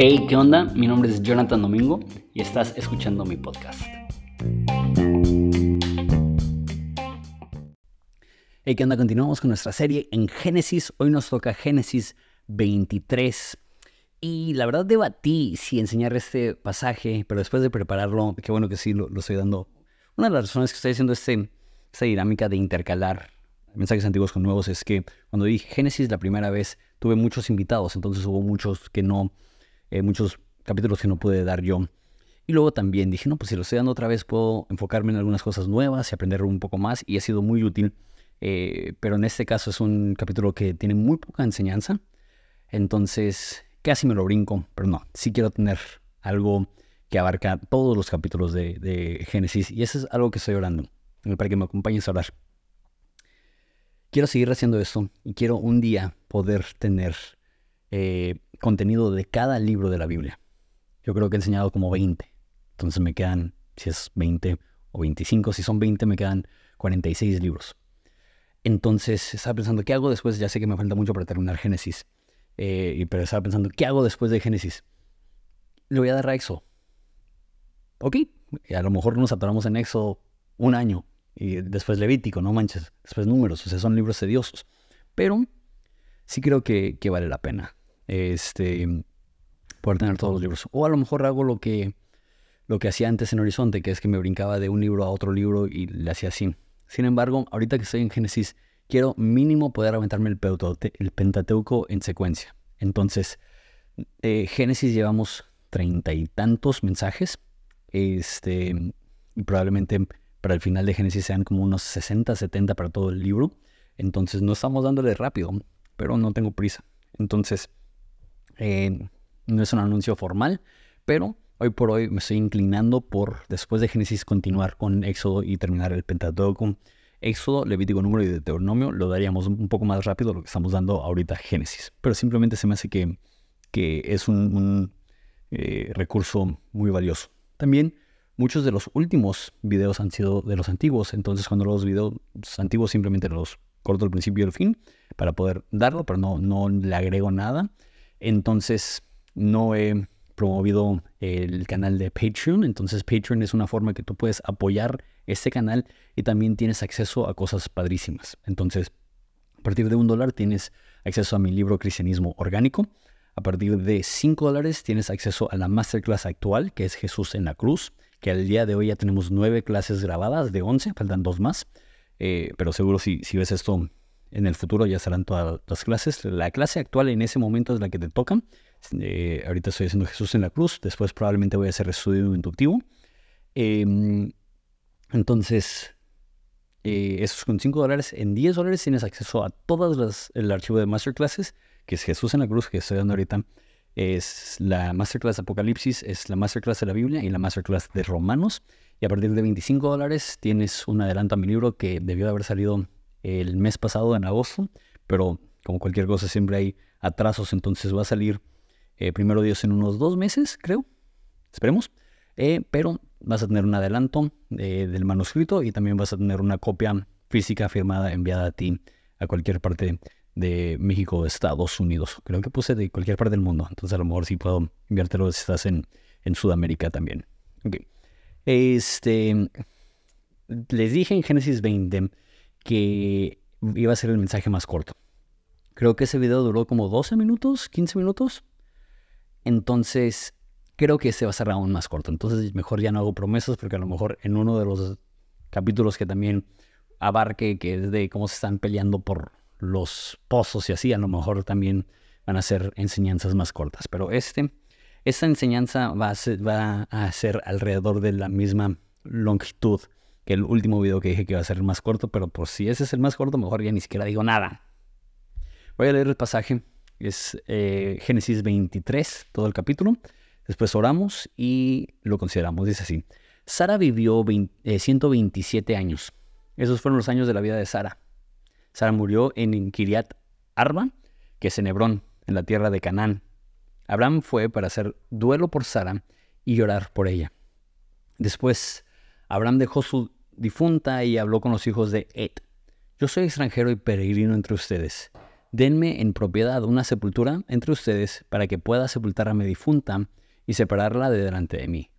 Hey, ¿qué onda? Mi nombre es Jonathan Domingo y estás escuchando mi podcast. Hey, ¿qué onda? Continuamos con nuestra serie en Génesis. Hoy nos toca Génesis 23. Y la verdad debatí si enseñar este pasaje, pero después de prepararlo, qué bueno que sí lo, estoy dando. Una de las razones que estoy haciendo este, esta dinámica de intercalar mensajes antiguos con nuevos es que cuando di Génesis la primera vez tuve muchos invitados, entonces hubo muchos que no, eh, muchos capítulos que no pude dar yo. Y luego también dije, no, pues si lo estoy dando otra vez puedo enfocarme en algunas cosas nuevas y aprender un poco más y ha sido muy útil. Eh, pero en este caso es un capítulo que tiene muy poca enseñanza. Entonces casi me lo brinco, pero no, sí quiero tener algo que abarca todos los capítulos de, Génesis y eso es algo que estoy orando, para que me acompañes a orar. Quiero seguir haciendo esto y quiero un día poder tener eh, contenido de cada libro de la Biblia. Yo creo que he enseñado como 20, entonces me quedan, si es 20 o 25, si son 20 me quedan 46 libros. Entonces estaba pensando, ¿qué hago después? Ya sé que me falta mucho para terminar Génesis. Eh, pero estaba pensando, ¿qué hago después de Génesis? Le voy a dar a Éxodo. Ok, a lo mejor nos atoramos en Éxodo un año y después Levítico, no manches, después números, o sea, son libros tediosos. Pero sí creo que, que vale la pena este, poder tener todos los libros. O a lo mejor hago lo que, lo que hacía antes en Horizonte, que es que me brincaba de un libro a otro libro y le hacía así. Sin embargo, ahorita que estoy en Génesis, quiero mínimo poder aventarme el, el Pentateuco en secuencia. Entonces, eh, Génesis llevamos treinta y tantos mensajes. Este, y probablemente para el final de Génesis sean como unos 60, 70 para todo el libro. Entonces no estamos dándole rápido, pero no tengo prisa. Entonces, eh, no es un anuncio formal, pero hoy por hoy me estoy inclinando por, después de Génesis, continuar con Éxodo y terminar el Pentateuco. Éxodo, Levítico, Número y Deuteronomio lo daríamos un poco más rápido lo que estamos dando ahorita Génesis. Pero simplemente se me hace que, que es un, eh, recurso muy valioso. También muchos de los últimos videos han sido de los antiguos, entonces cuando los videos antiguos simplemente los corto al principio y al fin para poder darlo, pero no, no le agrego nada. Entonces no he promovido el canal de Patreon. Entonces Patreon es una forma que tú puedes apoyar este canal y también tienes acceso a cosas padrísimas. Entonces, a partir de un dólar tienes acceso a mi libro Cristianismo Orgánico. A partir de cinco dólares tienes acceso a la masterclass actual, que es Jesús en la Cruz, que al día de hoy ya tenemos nueve clases grabadas de once, faltan dos más. Eh, pero seguro si, si ves esto en el futuro ya serán todas las clases. La clase actual en ese momento es la que te toca. Eh, ahorita estoy haciendo Jesús en la cruz, después probablemente voy a hacer estudio inductivo. Em, entonces, eh, esos con 5 dólares, en 10 dólares tienes acceso a todas las, el archivo de masterclasses, que es Jesús en la cruz, que estoy dando ahorita. Es la masterclass de Apocalipsis, es la masterclass de la Biblia y la masterclass de Romanos. Y a partir de 25 dólares tienes un adelanto a mi libro que debió de haber salido el mes pasado en agosto, pero como cualquier cosa siempre hay atrasos, entonces va a salir eh, primero Dios en unos dos meses, creo. Esperemos. Eh, pero vas a tener un adelanto eh, del manuscrito y también vas a tener una copia física firmada enviada a ti a cualquier parte de México Estados Unidos. Creo que puse de cualquier parte del mundo. Entonces a lo mejor sí puedo enviártelo si estás en, en Sudamérica también. Este, les dije en Génesis 20 que iba a ser el mensaje más corto. Creo que ese video duró como 12 minutos, 15 minutos. Entonces, creo que este va a ser aún más corto. Entonces, mejor ya no hago promesas porque a lo mejor en uno de los capítulos que también abarque, que es de cómo se están peleando por los pozos y así, a lo mejor también van a ser enseñanzas más cortas. Pero este, esta enseñanza va a ser, alrededor de la misma longitud que el último video que dije que iba a ser el más corto, pero por si ese es el más corto, mejor ya ni siquiera digo nada. Voy a leer el pasaje es eh, Génesis 23, todo el capítulo. Después oramos y lo consideramos. Dice así, Sara vivió 127 eh, años. Esos fueron los años de la vida de Sara. Sara murió en Kiriat Arba, que es en Hebrón, en la tierra de Canaán. Abraham fue para hacer duelo por Sara y llorar por ella. Después, Abraham dejó su difunta y habló con los hijos de Ed. Yo soy extranjero y peregrino entre ustedes. denme en propiedad una sepultura entre ustedes para que pueda sepultar a mi difunta y separarla de delante de mí.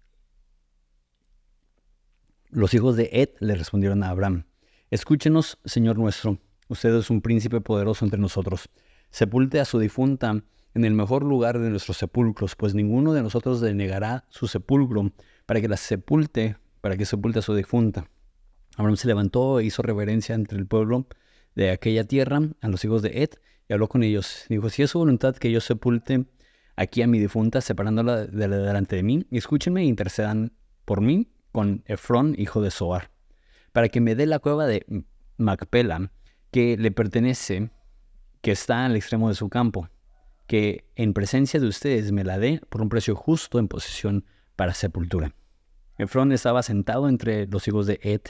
Los hijos de Ed le respondieron a Abraham, Escúchenos, Señor nuestro, usted es un príncipe poderoso entre nosotros. Sepulte a su difunta en el mejor lugar de nuestros sepulcros, pues ninguno de nosotros denegará su sepulcro para que la sepulte, para que sepulte a su difunta. Abraham se levantó e hizo reverencia entre el pueblo de aquella tierra a los hijos de Ed y habló con ellos. Dijo, si es su voluntad que yo sepulte aquí a mi difunta, separándola de delante de mí, escúchenme e intercedan por mí con Efrón, hijo de Soar para que me dé la cueva de Macpela, que le pertenece, que está al extremo de su campo, que en presencia de ustedes me la dé por un precio justo en posesión para sepultura. Efrón estaba sentado entre los hijos de Ed,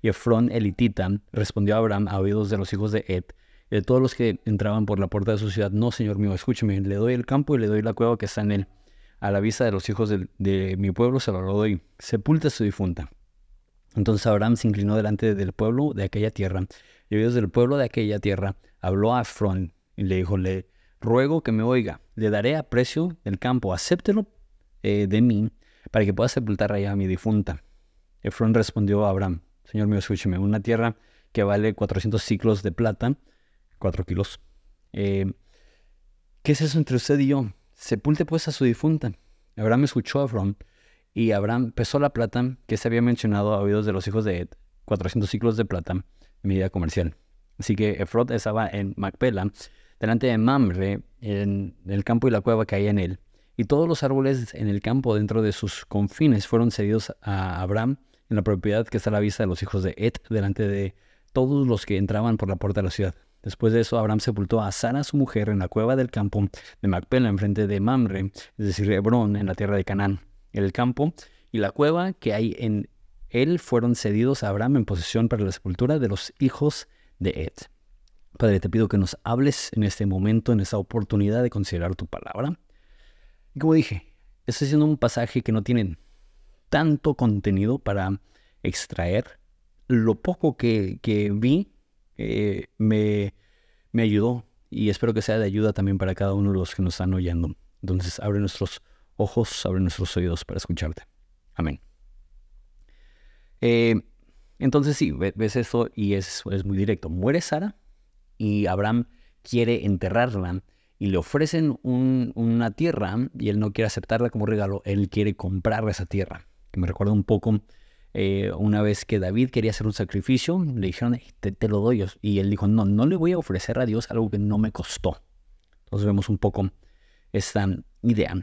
y Efrón elitita respondió a Abraham a oídos de los hijos de Ed, y de todos los que entraban por la puerta de su ciudad, no, señor mío, escúcheme, le doy el campo y le doy la cueva que está en él. A la vista de los hijos de, de mi pueblo se lo doy. Sepulta a su difunta. Entonces Abraham se inclinó delante del pueblo de aquella tierra, y desde el pueblo de aquella tierra habló a Efrón y le dijo, le ruego que me oiga, le daré a precio el campo, acéptelo eh, de mí, para que pueda sepultar allá a mi difunta. Efrón respondió a Abraham, Señor mío, escúcheme, una tierra que vale 400 ciclos de plata, 4 kilos. Eh, ¿Qué es eso entre usted y yo? Sepulte pues a su difunta. Abraham escuchó a Efrón y Abraham pesó la plata que se había mencionado a oídos de los hijos de Ed, 400 ciclos de plata en comercial. Así que Efrod estaba en Macpela, delante de Mamre, en el campo y la cueva que hay en él. Y todos los árboles en el campo dentro de sus confines fueron cedidos a Abraham en la propiedad que está a la vista de los hijos de Ed, delante de todos los que entraban por la puerta de la ciudad. Después de eso, Abraham sepultó a Sara, su mujer, en la cueva del campo de Macpela, enfrente de Mamre, es decir, Hebrón, en la tierra de Canaán el campo y la cueva que hay en él fueron cedidos a Abraham en posesión para la sepultura de los hijos de Ed. Padre, te pido que nos hables en este momento, en esta oportunidad de considerar tu palabra. Y como dije, estoy haciendo un pasaje que no tiene tanto contenido para extraer. Lo poco que, vi eh, me, me ayudó y espero que sea de ayuda también para cada uno de los que nos están oyendo. Entonces, abre nuestros ojos, abre nuestros oídos para escucharte. Amén. Eh, entonces sí, ves eso y es, es muy directo. Muere Sara y Abraham quiere enterrarla y le ofrecen una tierra y él no quiere aceptarla como regalo, él quiere comprar esa tierra. Que me recuerda un poco eh, una vez que David quería hacer un sacrificio, le dijeron, te, te, lo doy. Y él dijo, no, no le voy a ofrecer a Dios algo que no me costó. Entonces vemos un poco esta idea.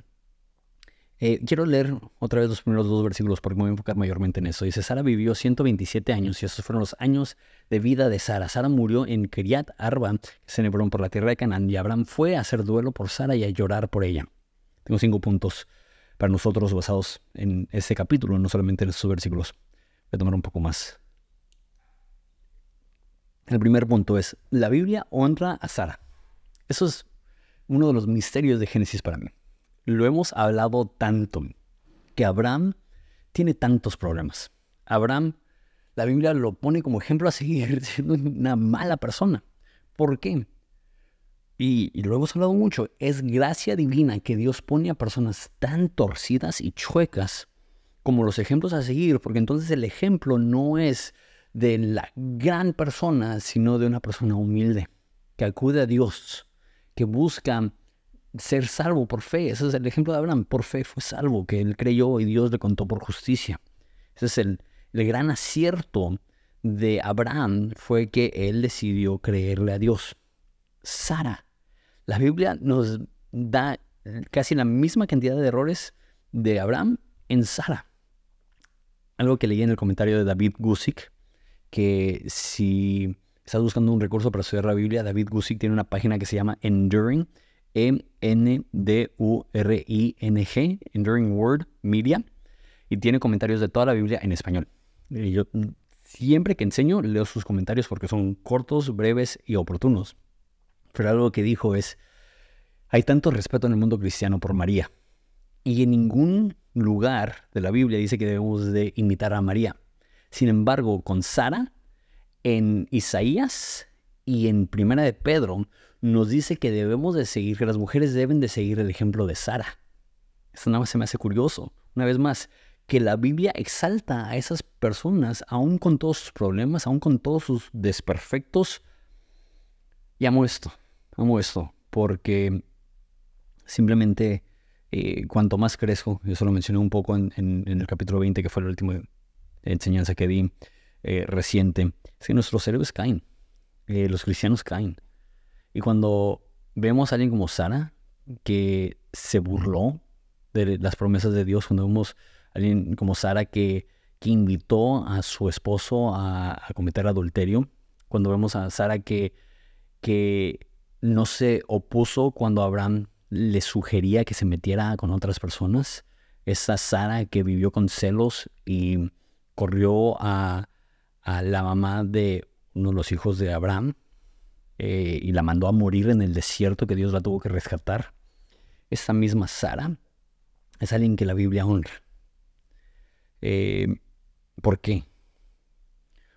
Eh, quiero leer otra vez los primeros dos versículos porque me voy a enfocar mayormente en eso. Dice, Sara vivió 127 años y esos fueron los años de vida de Sara. Sara murió en Kiriat Arba, que se nebrón por la tierra de Canaán, y Abraham fue a hacer duelo por Sara y a llorar por ella. Tengo cinco puntos para nosotros basados en este capítulo, no solamente en estos versículos. Voy a tomar un poco más. El primer punto es, la Biblia honra a Sara. Eso es uno de los misterios de Génesis para mí lo hemos hablado tanto, que Abraham tiene tantos problemas. Abraham, la Biblia lo pone como ejemplo a seguir siendo una mala persona. ¿Por qué? Y, lo hemos hablado mucho, es gracia divina que Dios pone a personas tan torcidas y chuecas como los ejemplos a seguir, porque entonces el ejemplo no es de la gran persona, sino de una persona humilde, que acude a Dios, que busca ser salvo por fe. Ese es el ejemplo de Abraham. Por fe fue salvo, que él creyó y Dios le contó por justicia. Ese es el, gran acierto de Abraham, fue que él decidió creerle a Dios. Sara. La Biblia nos da casi la misma cantidad de errores de Abraham en Sara. Algo que leí en el comentario de David Gusick, que si estás buscando un recurso para estudiar la Biblia, David Gusick tiene una página que se llama Enduring, e-N-D-U-R-I-N-G, Enduring Word Media, y tiene comentarios de toda la Biblia en español. Yo siempre que enseño leo sus comentarios porque son cortos, breves y oportunos. Pero algo que dijo es, hay tanto respeto en el mundo cristiano por María. Y en ningún lugar de la Biblia dice que debemos de imitar a María. Sin embargo, con Sara, en Isaías Y en Primera de Pedro nos dice que debemos de seguir, que las mujeres deben de seguir el ejemplo de Sara. Esto nada más se me hace curioso. Una vez más, que la Biblia exalta a esas personas, aún con todos sus problemas, aún con todos sus desperfectos. Y amo esto, amo esto, porque simplemente eh, cuanto más crezco, yo solo mencioné un poco en, el capítulo 20, que fue la última enseñanza que di eh, reciente, es que nuestros héroes caen, eh, los cristianos caen. Y cuando vemos a alguien como Sara, que se burló de las promesas de Dios, cuando vemos a alguien como Sara que, que invitó a su esposo a, cometer adulterio, cuando vemos a Sara que, que no se opuso cuando Abraham le sugería que se metiera con otras personas, esa Sara que vivió con celos y corrió a, a la mamá de uno de los hijos de Abraham eh, y la mandó a morir en el desierto que Dios la tuvo que rescatar. Esa misma Sara es alguien que la Biblia honra. Eh, ¿Por qué?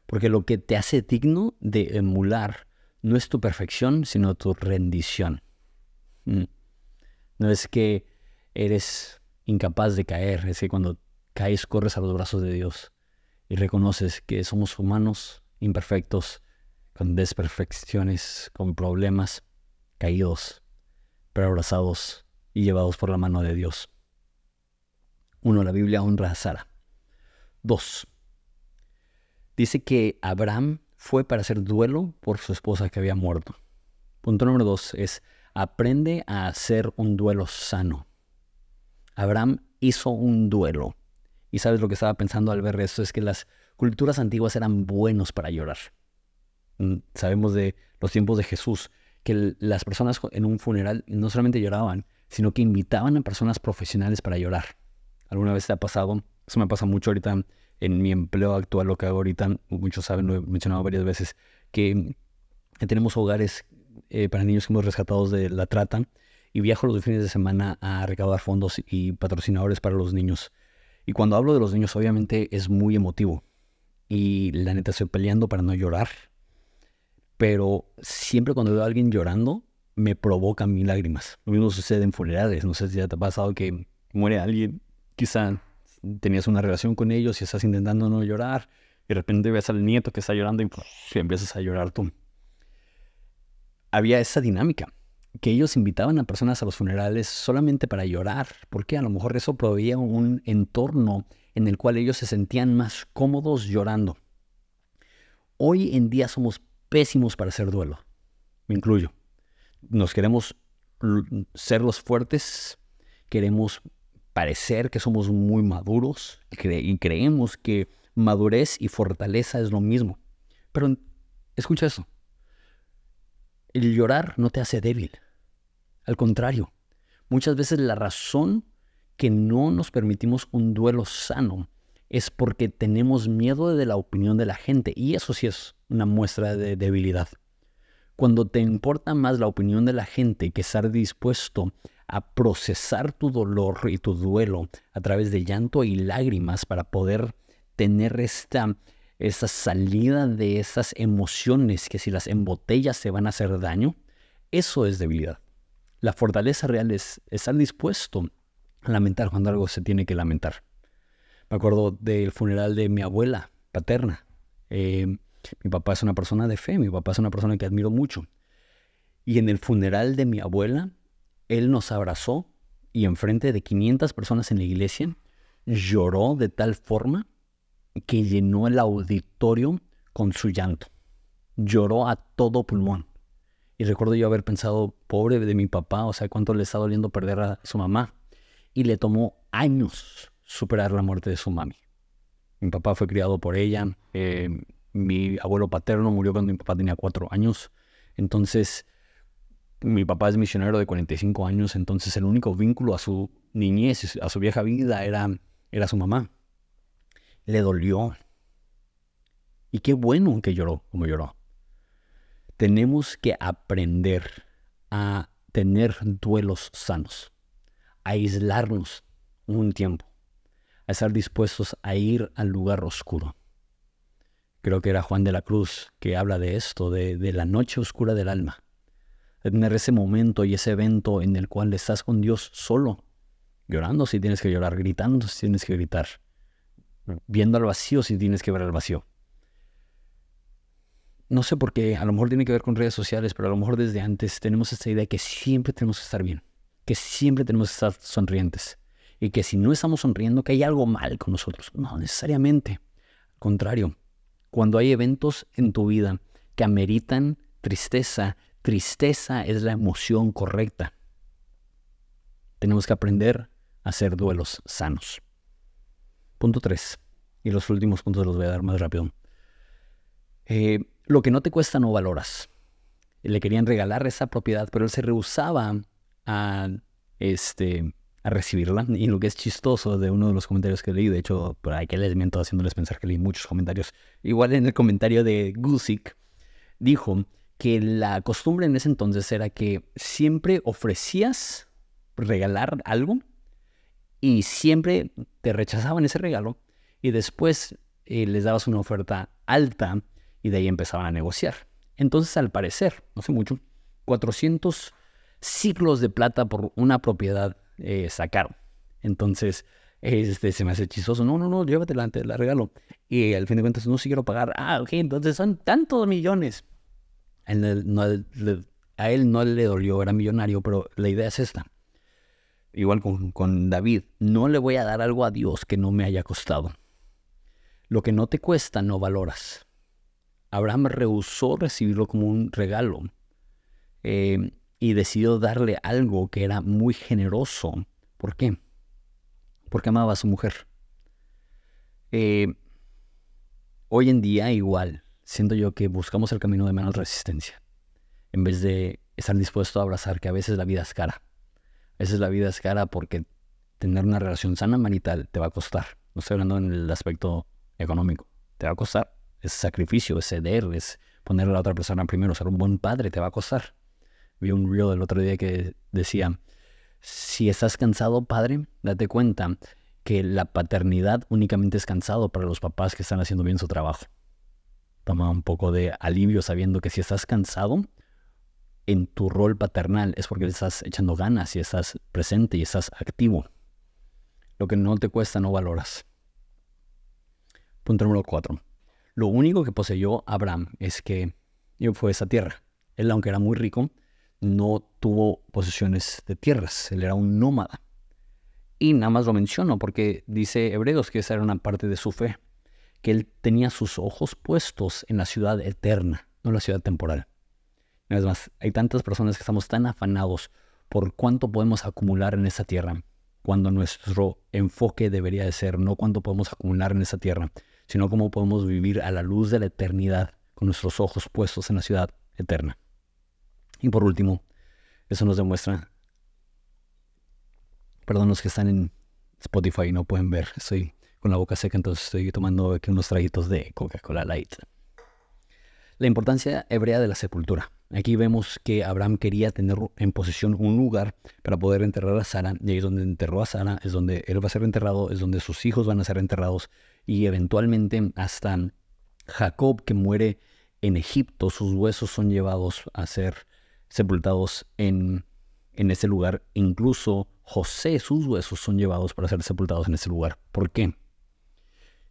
Porque lo que te hace digno de emular no es tu perfección, sino tu rendición. Mm. No es que eres incapaz de caer, es que cuando caes corres a los brazos de Dios y reconoces que somos humanos, imperfectos, con desperfecciones, con problemas, caídos, pero abrazados y llevados por la mano de Dios. Uno, la Biblia honra a Sara. Dos, dice que Abraham fue para hacer duelo por su esposa que había muerto. Punto número dos es, aprende a hacer un duelo sano. Abraham hizo un duelo. Y sabes lo que estaba pensando al ver esto, es que las culturas antiguas eran buenos para llorar. Mm, sabemos de los tiempos de Jesús, que las personas en un funeral no solamente lloraban, sino que invitaban a personas profesionales para llorar. ¿Alguna vez te ha pasado? Eso me pasa mucho ahorita en mi empleo actual, lo que hago ahorita, muchos saben, lo he mencionado varias veces, que tenemos hogares eh, para niños que hemos rescatados de la trata y viajo los fines de semana a recaudar fondos y patrocinadores para los niños. Y cuando hablo de los niños, obviamente es muy emotivo. Y la neta estoy peleando para no llorar pero siempre cuando veo a alguien llorando, me provocan mis lágrimas. Lo mismo sucede en funerales. No sé si ya te ha pasado que muere alguien, quizá tenías una relación con ellos y estás intentando no llorar, y de repente ves al nieto que está llorando y, empiezas a llorar tú. Había esa dinámica, que ellos invitaban a personas a los funerales solamente para llorar, porque a lo mejor eso proveía un entorno en el cual ellos se sentían más cómodos llorando. Hoy en día somos pésimos para hacer duelo. Me incluyo. Nos queremos ser los fuertes, queremos parecer que somos muy maduros y creemos que madurez y fortaleza es lo mismo. Pero escucha eso. El llorar no te hace débil. Al contrario, muchas veces la razón que no nos permitimos un duelo sano es porque tenemos miedo de la opinión de la gente. Y eso sí es una muestra de debilidad. Cuando te importa más la opinión de la gente que estar dispuesto a procesar tu dolor y tu duelo a través de llanto y lágrimas para poder tener esta, esta salida de esas emociones que si las embotellas te van a hacer daño, eso es debilidad. La fortaleza real es estar dispuesto lamentar cuando algo se tiene que lamentar. Me acuerdo del funeral de mi abuela paterna. Eh, mi papá es una persona de fe, mi papá es una persona que admiro mucho. Y en el funeral de mi abuela, él nos abrazó y enfrente de 500 personas en la iglesia, lloró de tal forma que llenó el auditorio con su llanto. Lloró a todo pulmón. Y recuerdo yo haber pensado, pobre de mi papá, o sea, cuánto le está doliendo perder a su mamá. Y le tomó años superar la muerte de su mami. Mi papá fue criado por ella. Eh, mi abuelo paterno murió cuando mi papá tenía cuatro años. Entonces, mi papá es misionero de 45 años. Entonces, el único vínculo a su niñez, a su vieja vida, era, era su mamá. Le dolió. Y qué bueno que lloró como lloró. Tenemos que aprender a tener duelos sanos, aislarnos un tiempo a estar dispuestos a ir al lugar oscuro. creo que era Juan de la Cruz, que habla de esto, de, la noche oscura del alma. De tener ese momento y ese evento en el cual estás con Dios solo, llorando si tienes que llorar, gritando si tienes que gritar, viendo al vacío si tienes que ver al vacío. No sé por qué, a lo mejor tiene que ver con redes sociales, pero a lo mejor desde antes tenemos esta idea de que siempre tenemos que estar bien, que siempre tenemos que estar sonrientes y que si no estamos sonriendo, que hay algo mal con nosotros. No necesariamente. Al contrario, cuando hay eventos en tu vida que ameritan tristeza, tristeza es la emoción correcta. Tenemos que aprender a hacer duelos sanos. Punto 3. Y los últimos puntos los voy a dar más rápido. Eh, lo que no te cuesta no valoras. Le querían regalar esa propiedad, pero él se rehusaba a, este, a recibirla. Y lo que es chistoso de uno de los comentarios que leí, de hecho, por ahí que les miento haciéndoles pensar que leí muchos comentarios. Igual en el comentario de Gusick, dijo que la costumbre en ese entonces era que siempre ofrecías regalar algo y siempre te rechazaban ese regalo y después eh, les dabas una oferta alta y de ahí empezaban a negociar. Entonces, al parecer, no sé mucho, 400 ciclos de plata por una propiedad eh, sacaron. Entonces, este, se me hace chistoso. No, no, no, llévatela, te la regalo. Y al fin de cuentas, no, si quiero pagar. Ah, ok, entonces son tantos millones. A él, no, a él no le dolió, era millonario, pero la idea es esta. Igual con, con David, no le voy a dar algo a Dios que no me haya costado. Lo que no te cuesta, no valoras. Abraham rehusó recibirlo como un regalo eh, y decidió darle algo que era muy generoso. ¿Por qué? Porque amaba a su mujer. Eh, hoy en día igual, siento yo que buscamos el camino de menos resistencia, en vez de estar dispuesto a abrazar que a veces la vida es cara. A veces la vida es cara porque tener una relación sana marital te va a costar. No estoy hablando en el aspecto económico. Te va a costar es sacrificio, es ceder, es poner a la otra persona primero, ser un buen padre, te va a costar. Vi un reel el otro día que decía, si estás cansado, padre, date cuenta que la paternidad únicamente es cansado para los papás que están haciendo bien su trabajo. Toma un poco de alivio sabiendo que si estás cansado en tu rol paternal es porque le estás echando ganas y estás presente y estás activo. Lo que no te cuesta no valoras. Punto número cuatro. Lo único que poseyó Abraham es que fue esa tierra. Él, aunque era muy rico, no tuvo posesiones de tierras. Él era un nómada. Y nada más lo menciono porque dice Hebreos que esa era una parte de su fe, que él tenía sus ojos puestos en la ciudad eterna, no la ciudad temporal. Es más, hay tantas personas que estamos tan afanados por cuánto podemos acumular en esa tierra, cuando nuestro enfoque debería de ser no cuánto podemos acumular en esa tierra, sino cómo podemos vivir a la luz de la eternidad con nuestros ojos puestos en la ciudad eterna. Y por último, eso nos demuestra, perdón los que están en Spotify y no pueden ver, estoy con la boca seca, entonces estoy tomando aquí unos traguitos de Coca-Cola Light. La importancia hebrea de la sepultura. Aquí vemos que Abraham quería tener en posesión un lugar para poder enterrar a Sara, y ahí es donde enterró a Sara, es donde él va a ser enterrado, es donde sus hijos van a ser enterrados, y eventualmente hasta Jacob que muere en Egipto, sus huesos son llevados a ser sepultados en, en ese lugar. Incluso José, sus huesos son llevados para ser sepultados en ese lugar. ¿Por qué?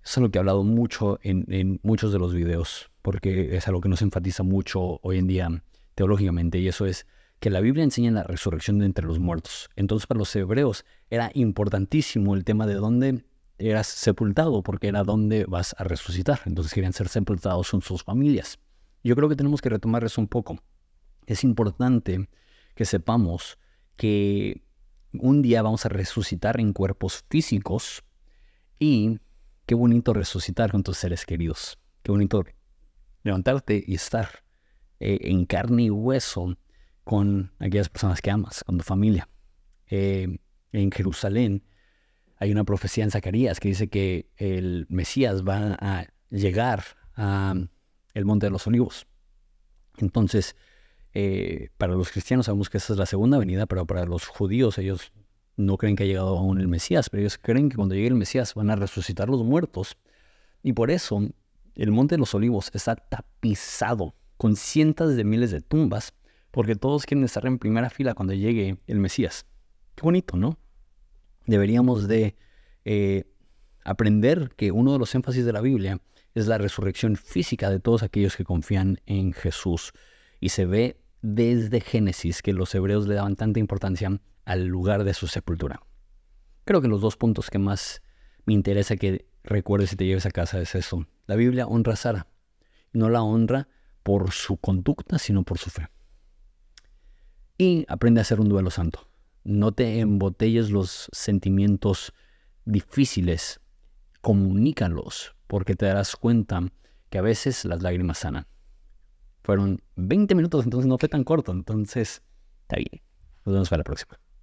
Es lo que he hablado mucho en, en muchos de los videos, porque es algo que nos enfatiza mucho hoy en día teológicamente, y eso es que la Biblia enseña la resurrección de entre los muertos. Entonces para los hebreos era importantísimo el tema de dónde eras sepultado porque era donde vas a resucitar. Entonces querían ser sepultados con sus familias. Yo creo que tenemos que retomar eso un poco. Es importante que sepamos que un día vamos a resucitar en cuerpos físicos y qué bonito resucitar con tus seres queridos. Qué bonito levantarte y estar eh, en carne y hueso con aquellas personas que amas, con tu familia. Eh, en Jerusalén hay una profecía en Zacarías que dice que el Mesías va a llegar a el Monte de los Olivos. Entonces, eh, para los cristianos sabemos que esa es la segunda venida, pero para los judíos ellos no creen que ha llegado aún el Mesías, pero ellos creen que cuando llegue el Mesías van a resucitar los muertos. Y por eso el Monte de los Olivos está tapizado con cientos de miles de tumbas porque todos quieren estar en primera fila cuando llegue el Mesías. Qué bonito, ¿no? Deberíamos de eh, aprender que uno de los énfasis de la Biblia es la resurrección física de todos aquellos que confían en Jesús. Y se ve desde Génesis que los hebreos le daban tanta importancia al lugar de su sepultura. Creo que los dos puntos que más me interesa que recuerdes y te lleves a casa es eso. La Biblia honra a Sara. No la honra por su conducta, sino por su fe. Y aprende a hacer un duelo santo. No te embotelles los sentimientos difíciles, comunícalos, porque te darás cuenta que a veces las lágrimas sanan. Fueron 20 minutos, entonces no fue tan corto, entonces está bien. Nos vemos para la próxima.